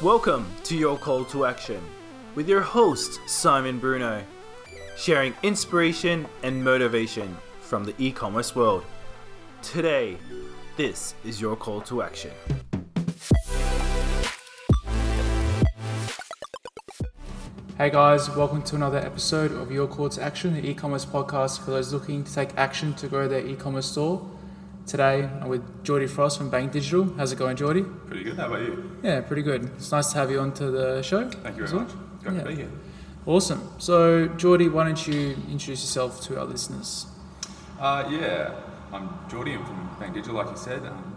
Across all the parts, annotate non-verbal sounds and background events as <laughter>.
Welcome to your call to action with your host, Simon Bruno, sharing inspiration and motivation from the e commerce world. Today, this is your call to action. Hey guys, welcome to another episode of Your Call to Action, the e-commerce podcast for those looking to take action to grow their e-commerce store. Today, I'm with Geordie Frost from Bang Digital. How's it going, Geordie? Pretty good. How about you? Yeah, pretty good. It's nice to have you onto the show. Thank you very well. much. Great Yeah. to be here. Awesome. So, Geordie, why don't you introduce yourself to our listeners? Uh, yeah, I'm Geordie. I'm from Bang Digital, like you said. Um,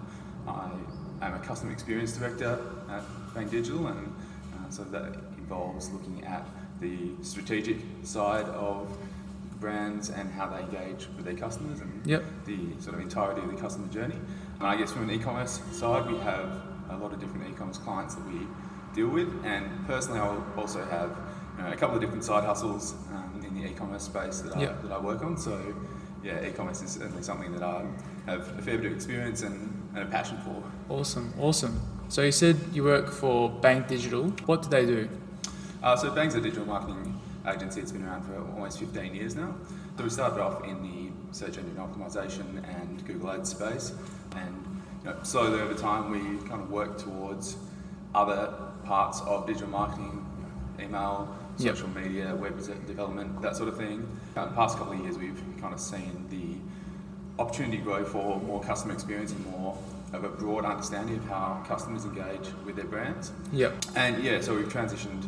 I am a customer experience director at Bang Digital, and uh, so that involves looking at the strategic side of brands and how they engage with their customers and Yep. the sort of entirety of the customer journey. And I guess from an e-commerce side, we have a lot of different e-commerce clients that we deal with, and personally, I also have you know, a couple of different side hustles um, in the e-commerce space that I, Yep. that I work on. So, yeah, e-commerce is certainly something that I have a fair bit of experience and, and a passion for. Awesome, awesome. So, you said you work for Bang Digital. What do they do? Uh, so Bang's a digital marketing agency. It's been around for almost 15 years now. So we started off in the search engine optimization and Google Ads space, and you know, slowly over time we kind of worked towards other parts of digital marketing, email, Yep. social media, web development, that sort of thing. Uh, the past couple of years we've kind of seen the opportunity grow for more customer experience and more of a broad understanding of how customers engage with their brands. Yep. And yeah, so we've transitioned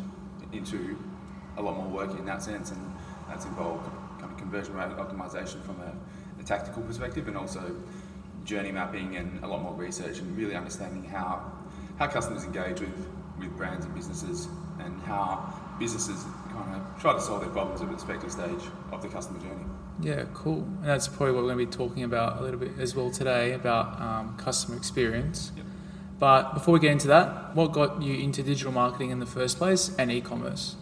into a lot more work in that sense, and that's involved kind of conversion rate optimization from a, a tactical perspective, and also journey mapping and a lot more research and really understanding how how customers engage with with brands and businesses, and how businesses kind of try to solve their problems at the respective stage of the customer journey. Yeah, cool. And that's probably what we're going to be talking about a little bit as well today about um, customer experience. Yep. But before we get into that, what got you into digital marketing in the first place and e-commerce?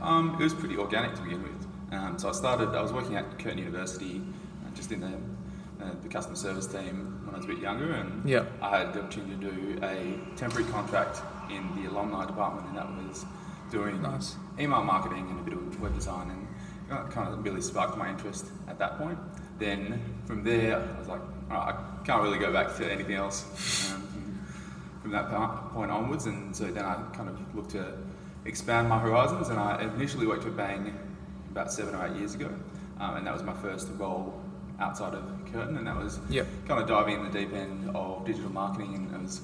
Um, it was pretty organic to begin with. Um, so I started, I was working at Curtin University, uh, just in the, uh, the customer service team when I was a bit younger, and Yeah. I had the opportunity to do a temporary contract in the alumni department, and that was doing Nice. email marketing and a bit of web design, and that kind of really sparked my interest at that point. Then from there, I was like, "All right, I can't really go back to anything else um, from, from that point onwards, and so then I kind of looked to expand my horizons, and I initially worked with Bang about seven or eight years ago, um, and that was my first role outside of Curtin, and that was Yep. kind of diving in the deep end of digital marketing, and it was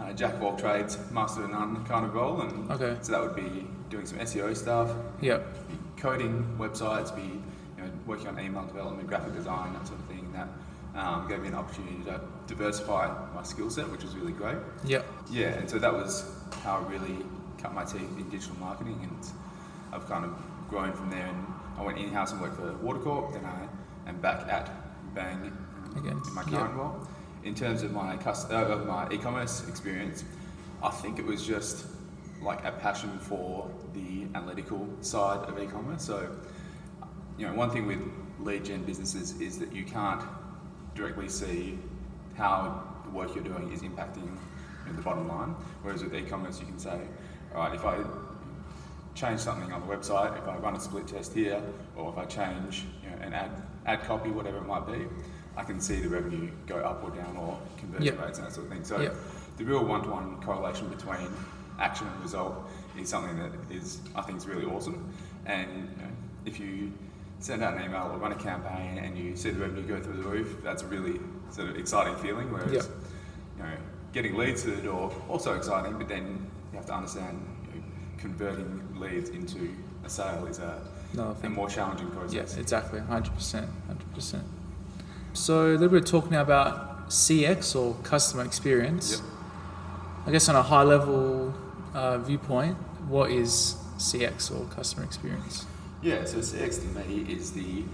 uh, jack of all trades, master of none kind of role, and Okay. so that would be doing some SEO stuff, Yep. be coding websites, be you know, working on email development, graphic design, that sort of thing. That um, gave me an opportunity to diversify my skill set, which was really great. Yep. Yeah, and so that was how I really cut my teeth in digital marketing, and I've kind of grown from there. And I went in house and worked for Watercorp, then I am back at Bang Again, in my yeah. current role. In terms of my cus- uh, of my e-commerce experience, I think it was just like a passion for the analytical side of e-commerce. So, you know, one thing with lead gen businesses is that you can't directly see how the work you're doing is impacting you know, the bottom line. Whereas with e-commerce, you can say, right, if I change something on the website, if I run a split test here, or if I change you know, an ad, ad copy, whatever it might be, I can see the revenue go up or down or conversion Yep. rates and that sort of thing. So Yep. the real one-to-one correlation between action and result is something that is, I think, is really awesome. And you know, if you send out an email or run a campaign and you see the revenue go through the roof, that's a really sort of exciting feeling. Whereas, Yep. you know, getting leads through the door also exciting, but then you have to understand you know, converting leads into a sale is a, No, a more challenging process. Yes, exactly. 100%. 100%. So, a little bit of talk now about CX or customer experience. Yep. I guess on a high level uh, viewpoint, what is CX or customer experience? Yeah, so CX to me is the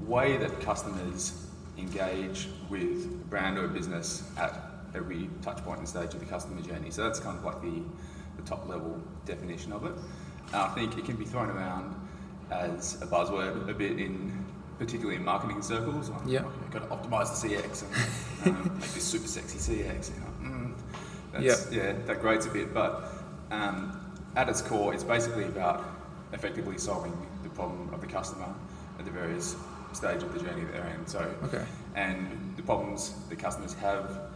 way that customers engage with a brand or a business at every touch point and stage of the customer journey. So that's kind of like the, the top level definition of it. And I think it can be thrown around as a buzzword a bit in particularly in marketing circles. Like, Yeah. oh, got to optimize the CX and um, make this super sexy CX. You know, mm. That's, yeah, that grades a bit, but um, at its core, it's basically about effectively solving the problem of the customer at the various stage of the journey they're in. So, Okay. and the problems the customers have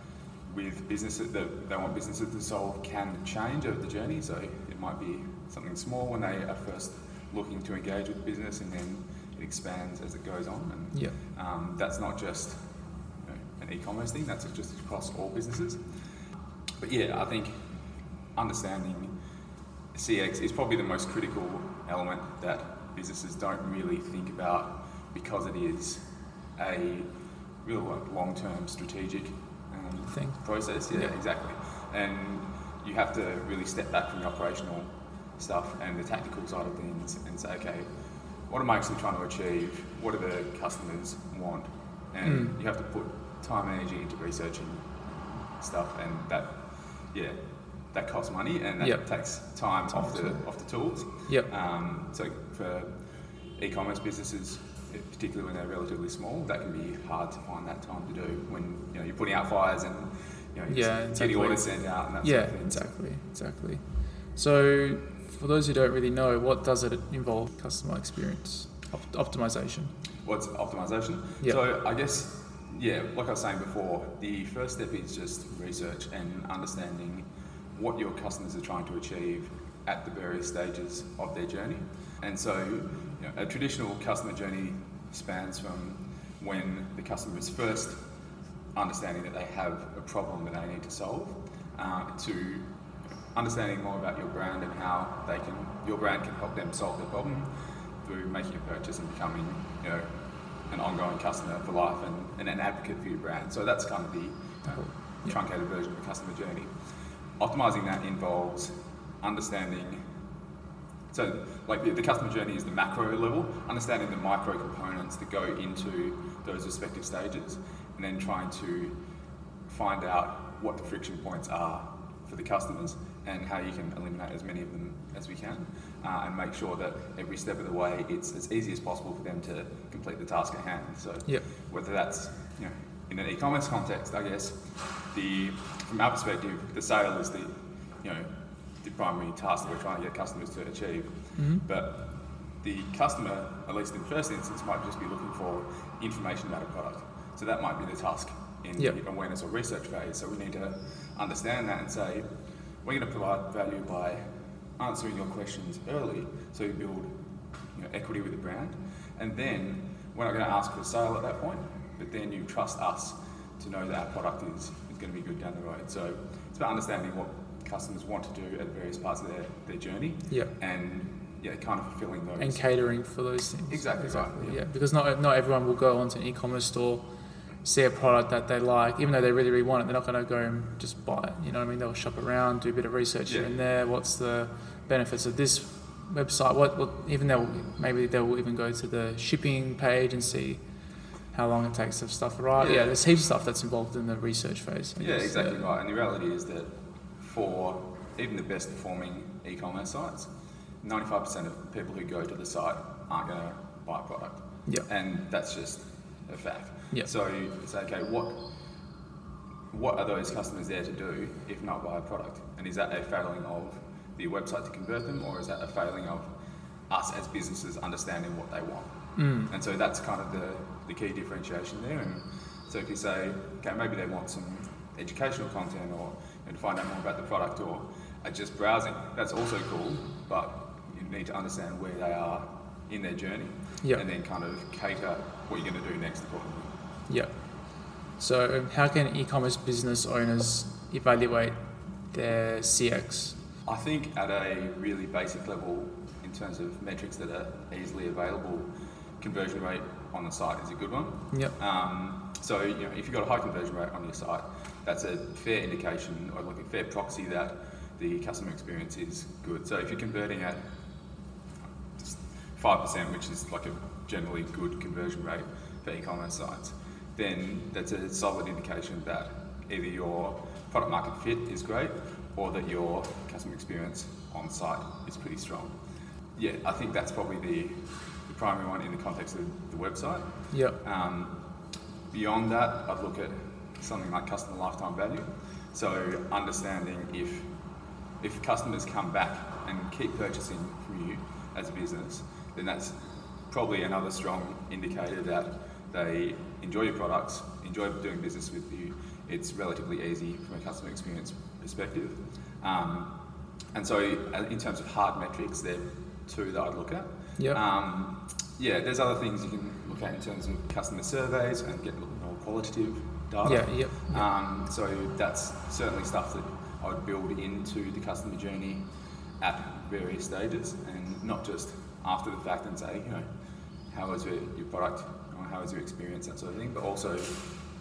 with businesses that they want businesses to solve can change over the journey. So it might be something small when they are first looking to engage with business, and then it expands as it goes on. And Yeah. um, that's not just you know, an e-commerce thing; that's just across all businesses. But yeah, I think understanding CX is probably the most critical element that businesses don't really think about because it is a real long-term strategic Thing. process. Yeah, Yeah. exactly. And you have to really step back from the operational stuff and the tactical side of things and say, okay, what am I actually trying to achieve? What do the customers want? And Mm. you have to put time and energy into researching stuff, and that, yeah, that costs money and that Yep. takes time Time off the off the tools. Yep. Um, so for e-commerce businesses, particularly when they're relatively small, that can be hard to find that time to do when you know you're putting out fires and you know Yeah, getting exactly. orders sent out and that Yeah, sort of thing. exactly, exactly. So, for those who don't really know, what does it involve? Customer experience Op- optimization. What's optimization? Yep. So I guess yeah, like I was saying before, the first step is just research and understanding what your customers are trying to achieve at the various stages of their journey. And so, you know, a traditional customer journey spans from when the customer is first understanding that they have a problem that they need to solve, uh, to understanding more about your brand and how they can your brand can help them solve their problem through making a purchase and becoming you know an ongoing customer for life and, and an advocate for your brand. So that's kind of the uh. Truncated version of the customer journey. Optimizing that involves understanding so, like the, the customer journey is the macro level, understanding the micro components that go into those respective stages, and then trying to find out what the friction points are for the customers and how you can eliminate as many of them as we can, uh, and make sure that every step of the way it's as easy as possible for them to complete the task at hand. So, Yep. whether that's you know in an e-commerce context, I guess the from our perspective, the sale is the you know the primary task that we're trying to get customers to achieve. Mhm. But the customer, at least in the first instance, might just be looking for information about a product. So that might be the task in Yep. the awareness or research phase. So we need to understand that and say, we're going to provide value by answering your questions early so you build you know, equity with the brand. And then we're not going to ask for a sale at that point, but then you trust us to know that our product is, is going to be good down the road. So it's about understanding what customers want to do at various parts of their, their journey Yep. and yeah, kind of fulfilling those. And catering for those things. Exactly right, Yeah. yeah. Because not not everyone will go onto an e-commerce store, see a product that they like, even though they really really want it. They're not going to go and just buy it. You know what I mean? They'll shop around, do a bit of research here and there. What's the benefits of this website? What what even they'll maybe they'll even go to the shipping page and see how long it takes to stuff arrive. Yeah. Yeah. there's heaps of stuff that's involved in the research phase. I Yeah, guess. exactly right. And the reality is that for even the best performing e-commerce sites, 95% of people who go to the site aren't going to buy a product. Yeah. And that's just a fact. Yeah. So say, okay, what what are those customers there to do if not buy a product? And is that a failing of the website to convert them, or is that a failing of us as businesses understanding what they want? Mm. And so that's kind of the, the key differentiation there. And so if you say, okay, maybe they want some educational content or to find out more about the product or are just browsing, that's also cool, but you need to understand where they are in their journey Yeah. and then kind of cater what you're going to do next accordingly. Yeah. So, how can e-commerce business owners evaluate their CX? I think at a really basic level, in terms of metrics that are easily available, conversion rate on the site is a good one. Yep. Um, so you know, if you've got a high conversion rate on your site, that's a fair indication or like a fair proxy that the customer experience is good. So if you're converting at just five percent, which is like a generally good conversion rate for e-commerce sites, then that's a solid indication that either your product market fit is great or that your customer experience on site is pretty strong. Yeah, I think that's probably the, the primary one in the context of the website. Yep. Um, beyond that, I'd look at something like customer lifetime value. So understanding if if customers come back and keep purchasing from you as a business, then that's probably another strong indicator that they enjoy your products, enjoy doing business with you. It's relatively easy from a customer experience perspective. Um, and so, uh, in terms of hard metrics, they're two that I'd look at. Yep. Um, yeah, there's other things you can look at in terms of customer surveys and get a little more qualitative data. Yeah, yep, yep. Um, so that's certainly stuff that I would build into the customer journey at various stages, and not just after the fact and say, you know, how is your, your product, or how is your experience, that sort of thing, but also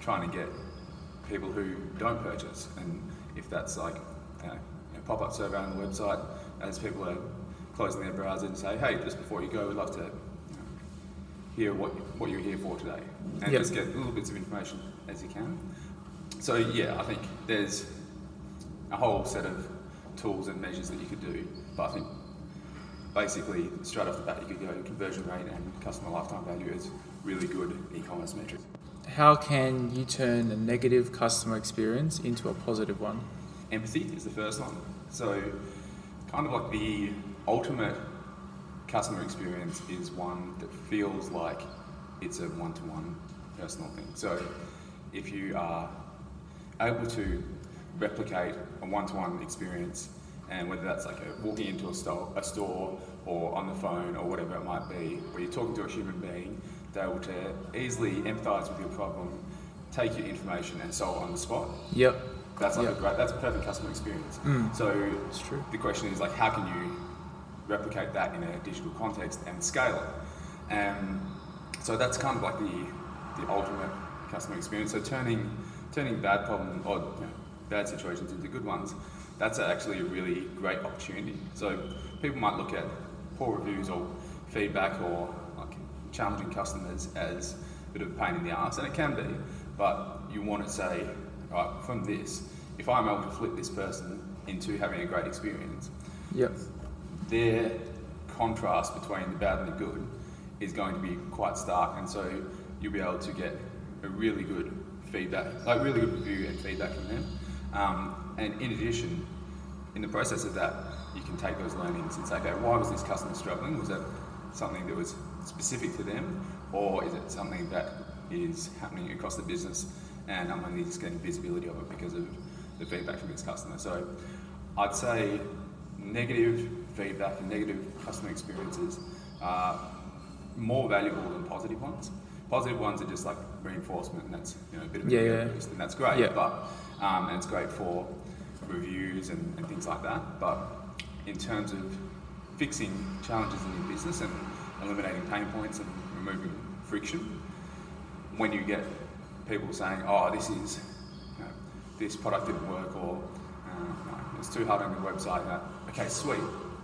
trying to get people who don't purchase, and if that's like uh, a pop-up survey on the website, as people are closing their browser and say, hey, just before you go, we'd love to hear what, what you're here for today, and Yep. just get little bits of information as you can. So yeah, I think there's a whole set of tools and measures that you could do, but I think basically straight off the bat you could go conversion rate and customer lifetime value as really good e-commerce metrics. How can you turn a negative customer experience into a positive one? Empathy is the first one. So kind of like the ultimate customer experience is one that feels like it's a one-to-one personal thing. So if you are able to replicate a one-to-one experience, and whether that's like a, walking into a store, a store or on the phone or whatever it might be, where you're talking to a human being, they're able to easily empathise with your problem, take your information and solve on the spot. Yep. That's like Yeah. a great, that's a perfect customer experience. Mm. So It's true. the question is like, how can you replicate that in a digital context and scale it? And so that's kind of like the the ultimate customer experience. So turning turning bad problem or you know, bad situations into good ones, that's actually a really great opportunity. So people might look at poor reviews or feedback or like challenging customers as a bit of a pain in the ass, and it can be. But you want to say, right, from this, if I'm able to flip this person into having a great experience, Yep. Their contrast between the bad and the good is going to be quite stark, and so you'll be able to get a really good feedback, like really good review and feedback from them. Um, and in addition, in the process of that, you can take those learnings and say, okay, why was this customer struggling? Was that something that was specific to them, or is it something that is happening across the business and I'm only just getting visibility of it because of the feedback from this customer? So I'd say negative feedback and negative customer experiences are more valuable than positive ones. Positive ones are just like reinforcement, and that's you know a bit of a Yeah, yeah. boost, and that's great. Yeah. But um, and it's great for reviews and, and things like that. But in terms of fixing challenges in your business and eliminating pain points and removing friction, when you get people saying, "Oh, this is you know, this product didn't work," or uh, no, "It's too hard on your website," know, okay, sweet,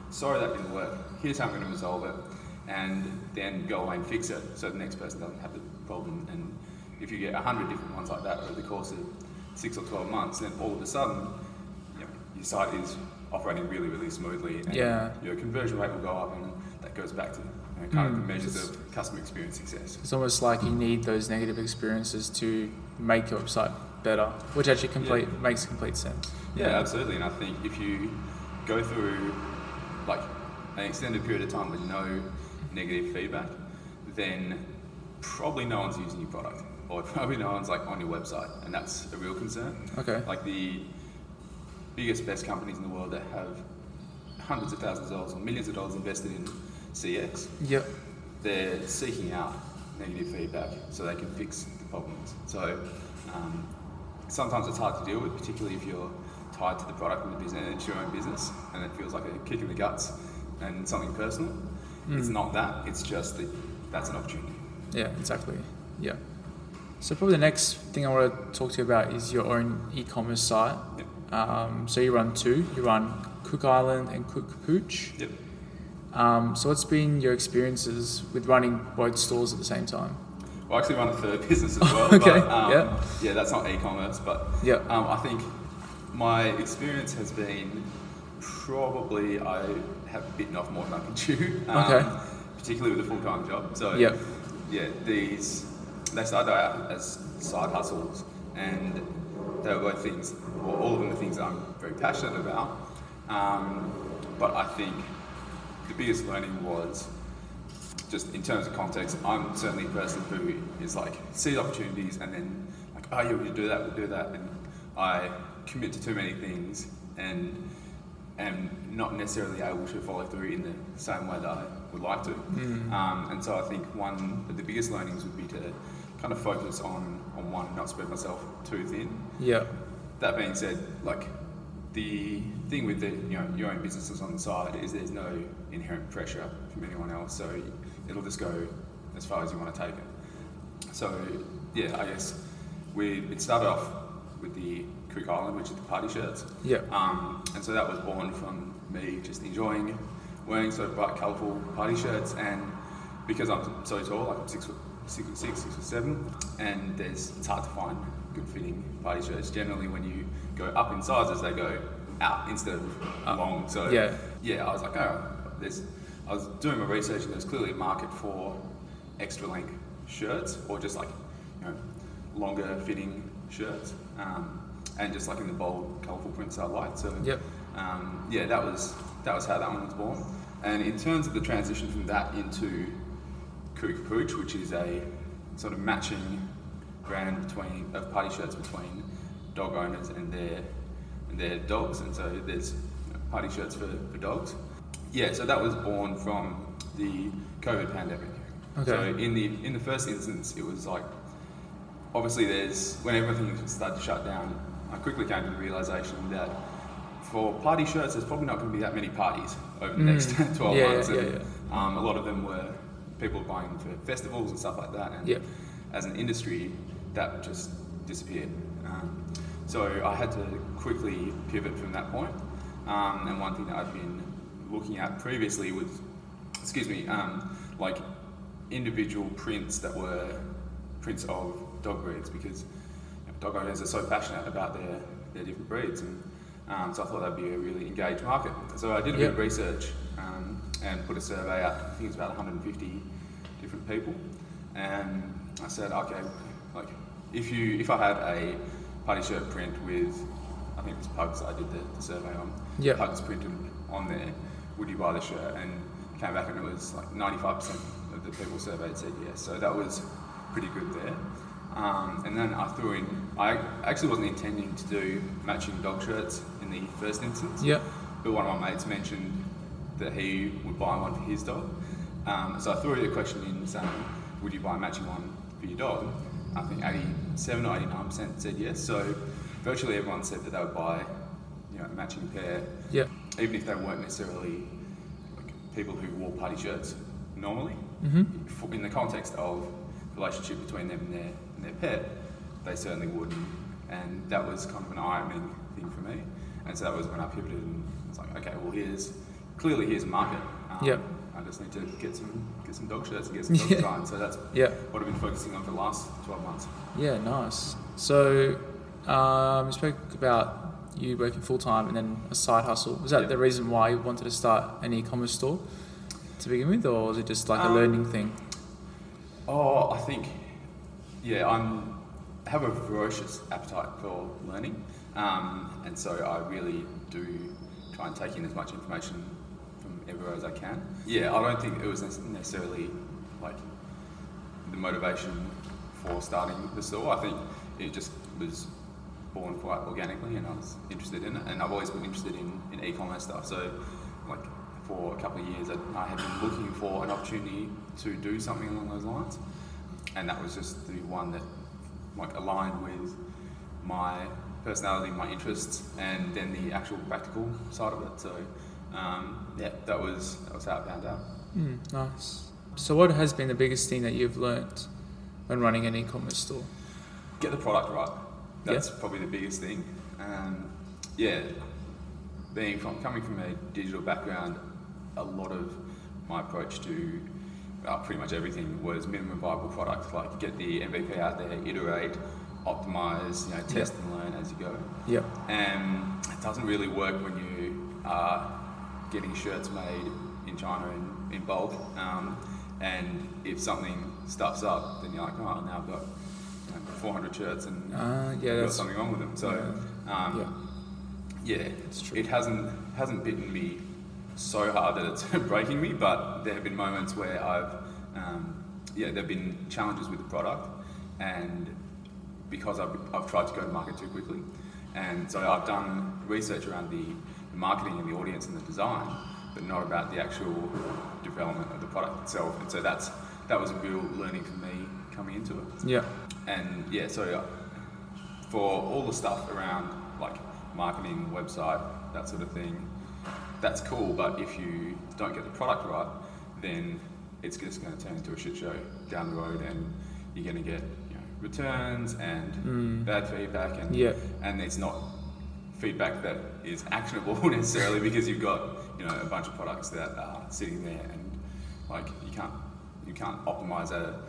sorry that didn't work. Here's how I'm going to resolve it, and then go away and fix it, so the next person doesn't have the problem. And if you get a hundred different ones like that over the course of six or twelve months, then all of a sudden, you know, your site is operating really, really smoothly, and Yeah. your conversion rate will go up, and that goes back to you know, kind of the Mm, measures of customer experience success. It's almost like you need those negative experiences to make your website better, which actually complete makes complete sense. Yeah, absolutely. And I think if you go through like an extended period of time with no negative feedback, then probably no one's using your product, or <laughs> probably no one's like on your website, and that's a real concern. Okay. Like the biggest, best companies in the world that have hundreds of thousands of dollars or millions of dollars invested in CX, Yep. they're seeking out negative feedback so they can fix the problems. So um, sometimes it's hard to deal with, particularly if you're tied to the product and the business and it's your own business and it feels like a kick in the guts and something personal. It's not that, it's just that that's an opportunity. Yeah, exactly. Yeah. So probably the next thing I want to talk to you about is your own e-commerce site. Yep. Um, so you run two. You run Kook Island and Kook Pooch. Yep. Um, so what's been your experiences with running both stores at the same time? Well, I actually run a third <laughs> business as well. Okay, But, um, yeah. Yeah, that's not e-commerce, but Yeah. um, I think my experience has been probably I have bitten off more than I can chew. <laughs> Um, Okay. Particularly with a full-time job. So Yep. yeah, these they started out as side hustles, and they were both things, well, all of them are things that I'm very passionate about. Um, but I think the biggest learning was just in terms of context, I'm certainly a person who is like sees opportunities and then like, oh yeah, we'll do that, we'll do that, and I commit to too many things and am not necessarily able to follow through in the same way that I would like to. Um, and so I think one of the biggest learnings would be to kind of focus on on one and not spread myself too thin. Yeah. That being said, like the thing with the you know your own businesses on the side is there's no inherent pressure from anyone else, so it'll just go as far as you want to take it. So yeah, I guess we it started off with the Kook Island, which is the party shirts. Yeah. Um, and so that was born from me just enjoying wearing sort of bright, colourful party shirts, and because I'm so tall, like I'm six foot six foot six, six foot seven, and there's it's hard to find good fitting party shirts. Generally, when you go up in sizes, they go out instead of Up. long. So Yeah. yeah, I was like, oh, there's. I was doing my research, and there's clearly a market for extra length shirts, or just like you know longer fitting shirts, um, and just like in the bold, colourful prints I like. So Yep. um, yeah, that was that was how that one was born. And in terms of the transition from that into Kook Pooch, which is a sort of matching brand between of party shirts between dog owners and their and their dogs, and so there's party shirts for, for dogs. Yeah, so that was born from the COVID pandemic. Okay. So in the in the first instance, it was like obviously there's when everything started to shut down, I quickly came to the realization that for party shirts, there's probably not going to be that many parties over the next <laughs> 12 Mm. Yeah, months. and, yeah, Um, a lot of them were people buying for festivals and stuff like that. And Yeah. as an industry, that just disappeared. Um, so I had to quickly pivot from that point. Um, and one thing that I've been looking at previously was, excuse me, um, like individual prints that were prints of dog breeds because dog owners are so passionate about their, their different breeds. And um, so I thought that'd be a really engaged market. So I did a bit of research um, and put a survey out. I think it's about 150 different people. And I said, okay, like if you if I had a party shirt print with, I think it was pugs I did the, the survey on, Yep. pugs printed on there, would you buy the shirt? And came back and it was like 95% of the people surveyed said yes. So that was pretty good there. Um, and then I threw in, I actually wasn't intending to do matching dog shirts in the first instance. Yep. But one of my mates mentioned that he would buy one for his dog. Um, so I threw the question in saying, would you buy a matching one for your dog? I think 87 or 89% said yes. So virtually everyone said that they would buy you know, a matching pair, Yeah. even if they weren't necessarily like, people who wore party shirts normally. Mhm. In the context of the relationship between them and their, and their pet, they certainly would. And that was kind of an eye-opening thing for me. And so that was when I pivoted and I was like, okay, well here's clearly here's a market. Um, Yep. I just need to get some get some dog shirts and get some <laughs> dog Yeah. design. So that's Yeah. what I've been focusing on for the last 12 months. Yeah, nice. So, um, you spoke about you working full time and then a side hustle. Was that Yeah. the reason why you wanted to start an e-commerce store to begin with, or was it just like a Um, learning thing? Oh, I think, yeah, I'm have a ferocious appetite for learning, um, and so I really do try and take in as much information from everywhere as I can. Yeah, I don't think it was necessarily like the motivation for starting the store. I think it just was born quite organically, and I was interested in it, and I've always been interested in, in e-commerce stuff. So, like for a couple of years, I, I had been looking for an opportunity to do something along those lines, and that was just the one that like aligned with my personality, my interests, and then the actual practical side of it. So, um, yeah, that was that was how it panned out. Mm, nice. So, what has been the biggest thing that you've learnt when running an e-commerce store? get the product right. That's probably the biggest thing. Um, yeah, being from coming from a digital background, a lot of my approach to uh, pretty much everything was minimum viable product. Like get the MVP out there, iterate, optimize, you know, test and learn as you go. Yep. And it doesn't really work when you are getting shirts made in China in, in bulk. Um, and if something stuffs up, then you're like, oh, now I've got you know, 400 shirts and Uh, yeah, got something wrong with them. So, um, yeah, It's true. it hasn't hasn't bitten me so hard that it's <laughs> breaking me, but there have been moments where I've um, yeah, there have been challenges with the product, and because I've, I've tried to go to market too quickly, and so I've done research around the marketing and the audience and the design, but not about the actual development of the product itself, and so that's that was a real learning for me coming into it. Yeah, and yeah, so uh, for all the stuff around like marketing, website, that sort of thing, that's cool. But if you don't get the product right, then it's just going to turn into a shit show down the road, and you're going to get you know, returns and Mm. bad feedback, and Yeah. and it's not feedback that is actionable <laughs> necessarily because you've got you know a bunch of products that are sitting there and like you can't you can't optimize a,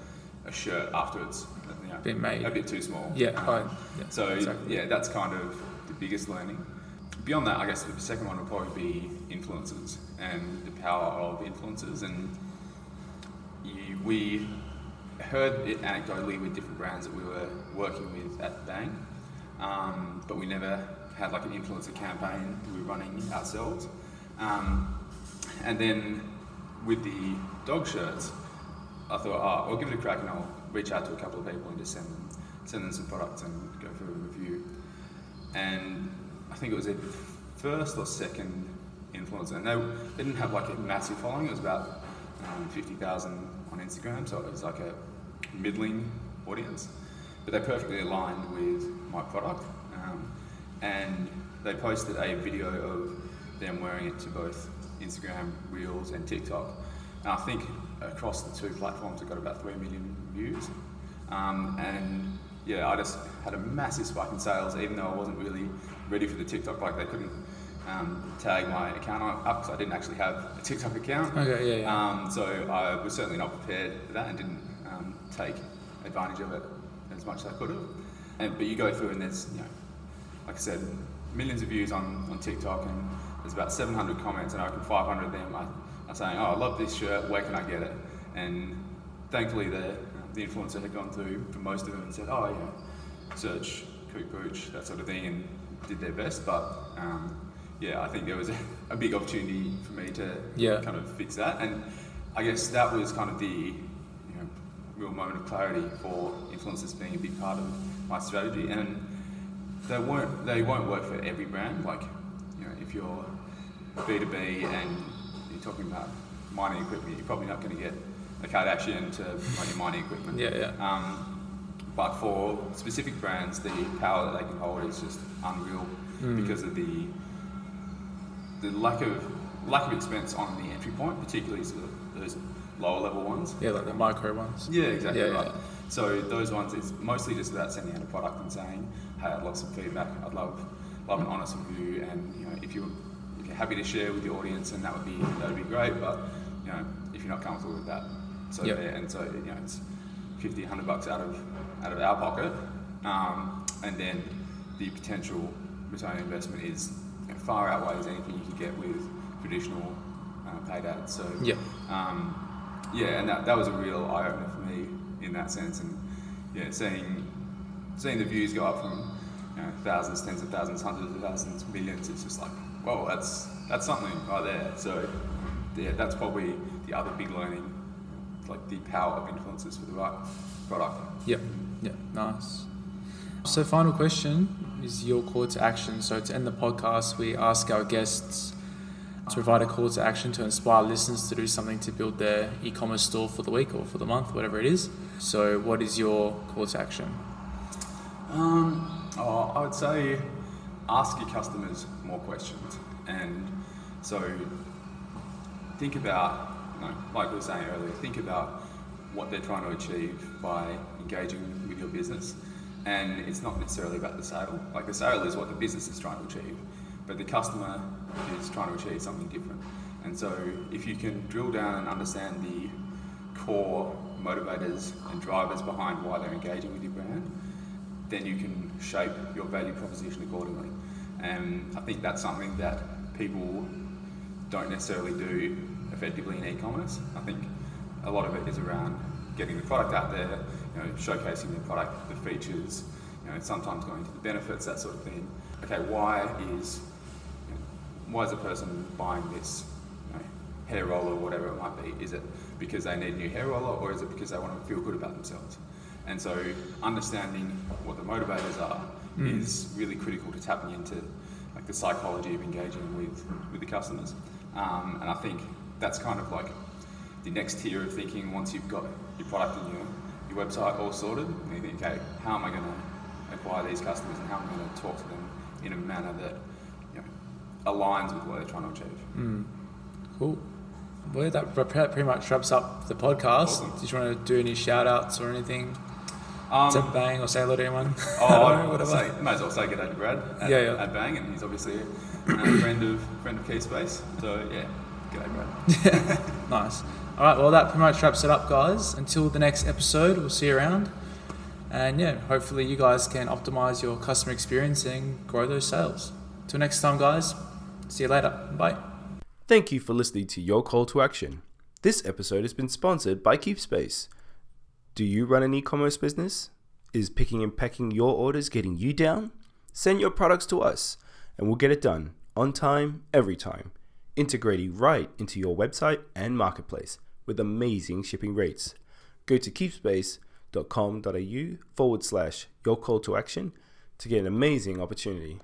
a shirt after it's you know, Been made. a bit too small. yeah, Um, I, yeah. so exactly. yeah, that's kind of the biggest learning. Beyond that, I guess the second one would probably be influences and the power of influences. And you, we heard it anecdotally with different brands that we were working with at Bang, um, but we never had like an influencer campaign we were running ourselves. Um, and then with the dog shirts, I thought, oh, I'll give it a crack and I'll reach out to a couple of people and just send them, send them some products and go for a review. And think it was a first or second influencer, and they, didn't have like a massive following. It was about um, fifty thousand on Instagram, so it was like a middling audience. But they perfectly aligned with my product, um, and they posted a video of them wearing it to both Instagram Reels and TikTok. And I think across the two platforms, it got about three million views. Um, and yeah, I just had a massive spike in sales, even though I wasn't really ready for the TikTok. Like they couldn't um, tag my account up because I didn't actually have a TikTok account. Okay, yeah, yeah. Um, so I was certainly not prepared for that and didn't um, take advantage of it as much as I could have. And, but you go through and there's, you know, like I said, millions of views on, on TikTok and there's about 700 comments and I reckon 500 of them are, are saying, oh, I love this shirt, where can I get it? And thankfully the, the influencer had gone through for most of them and said, oh, yeah, search Kook Pooch, that sort of thing, and did their best. But um, yeah, I think there was a, <laughs> a big opportunity for me to Yeah. kind of fix that. And I guess that was kind of the you know, real moment of clarity for influencers being a big part of my strategy. And they won't they won't work for every brand. Like you know, if you're B two B and you're talking about mining equipment, you're probably not going to get a Kardashian to run your mining equipment. Yeah, yeah. Um, but for specific brands, the power that they can hold is just unreal Mm. because of the the lack of lack of expense on the entry point, particularly sort of those lower level ones. Yeah, like the micro ones. Yeah, exactly Yeah, right. yeah. So those ones, it's mostly just about sending out a product and saying, "Hey, I'd love some feedback. I'd love love an honest review, and you know, if you if you're happy to share with the audience, and that would be that would be great. But you know, if you're not comfortable with that, so Yep. there. And so you know, it's 50, 100 bucks out of out of our pocket, um, and then the potential return on investment is far outweighs anything you could get with traditional uh, paid ads. So Yeah. um, yeah, and that, that was a real eye opener for me in that sense. And yeah, seeing seeing the views go up from you know, thousands, tens of thousands, hundreds of thousands, millions, it's just like, whoa, that's that's something right there. So yeah, that's probably the other big learning, like the power of influencers for the right product. Yep. Yep. Nice. So, final question is your call to action. So, to end the podcast, we ask our guests to provide a call to action to inspire listeners to do something to build their e-commerce store for the week or for the month, whatever it is. So, what is your call to action? Um, oh, I would say ask your customers more questions. And so think about, like we were saying earlier, think about what they're trying to achieve by engaging with your business. And it's not necessarily about the sale. Like the sale is what the business is trying to achieve, but the customer is trying to achieve something different. And so if you can drill down and understand the core motivators and drivers behind why they're engaging with your brand, then you can shape your value proposition accordingly. And I think that's something that people don't necessarily do effectively in e-commerce. I think a lot of it is around getting the product out there, you know, showcasing the product, the features, you know, sometimes going into the benefits, that sort of thing. Okay, why is you know, why is a person buying this you know, hair roller or whatever it might be? Is it because they need a new hair roller, or is it because they want to feel good about themselves? And so, understanding what the motivators are is really critical to tapping into like the psychology of engaging with with the customers. Um, and I think that's kind of like the next tier of thinking once you've got your product and your, your website all sorted, and you think, okay, how am I going to acquire these customers and how am I going to talk to them in a manner that you know, aligns with what they're trying to achieve? Cool. Well, that pretty much wraps up the podcast. Awesome. Did you want to do any shout outs or anything? Um, to Bang or say hello to anyone? <laughs> Oh, I know, <laughs> say, may as well say good day to Brad at, Yeah, yeah. at Bang, and he's obviously a friend of friend of KeepSpace. So yeah, good day, Brad. Nice. All right, well, that pretty much wraps it up, guys. Until the next episode, we'll see you around. And yeah, hopefully, you guys can optimize your customer experience and grow those sales. Till next time, guys. See you later. Bye. Thank you for listening to Your Call to Action. This episode has been sponsored by KeepSpace. Do you run an e commerce business? Is picking and packing your orders getting you down? Send your products to us and we'll get it done on time, every time, integrating right into your website and marketplace with amazing shipping rates. Go to keepspace.com.au forward slash your call to action to get an amazing opportunity.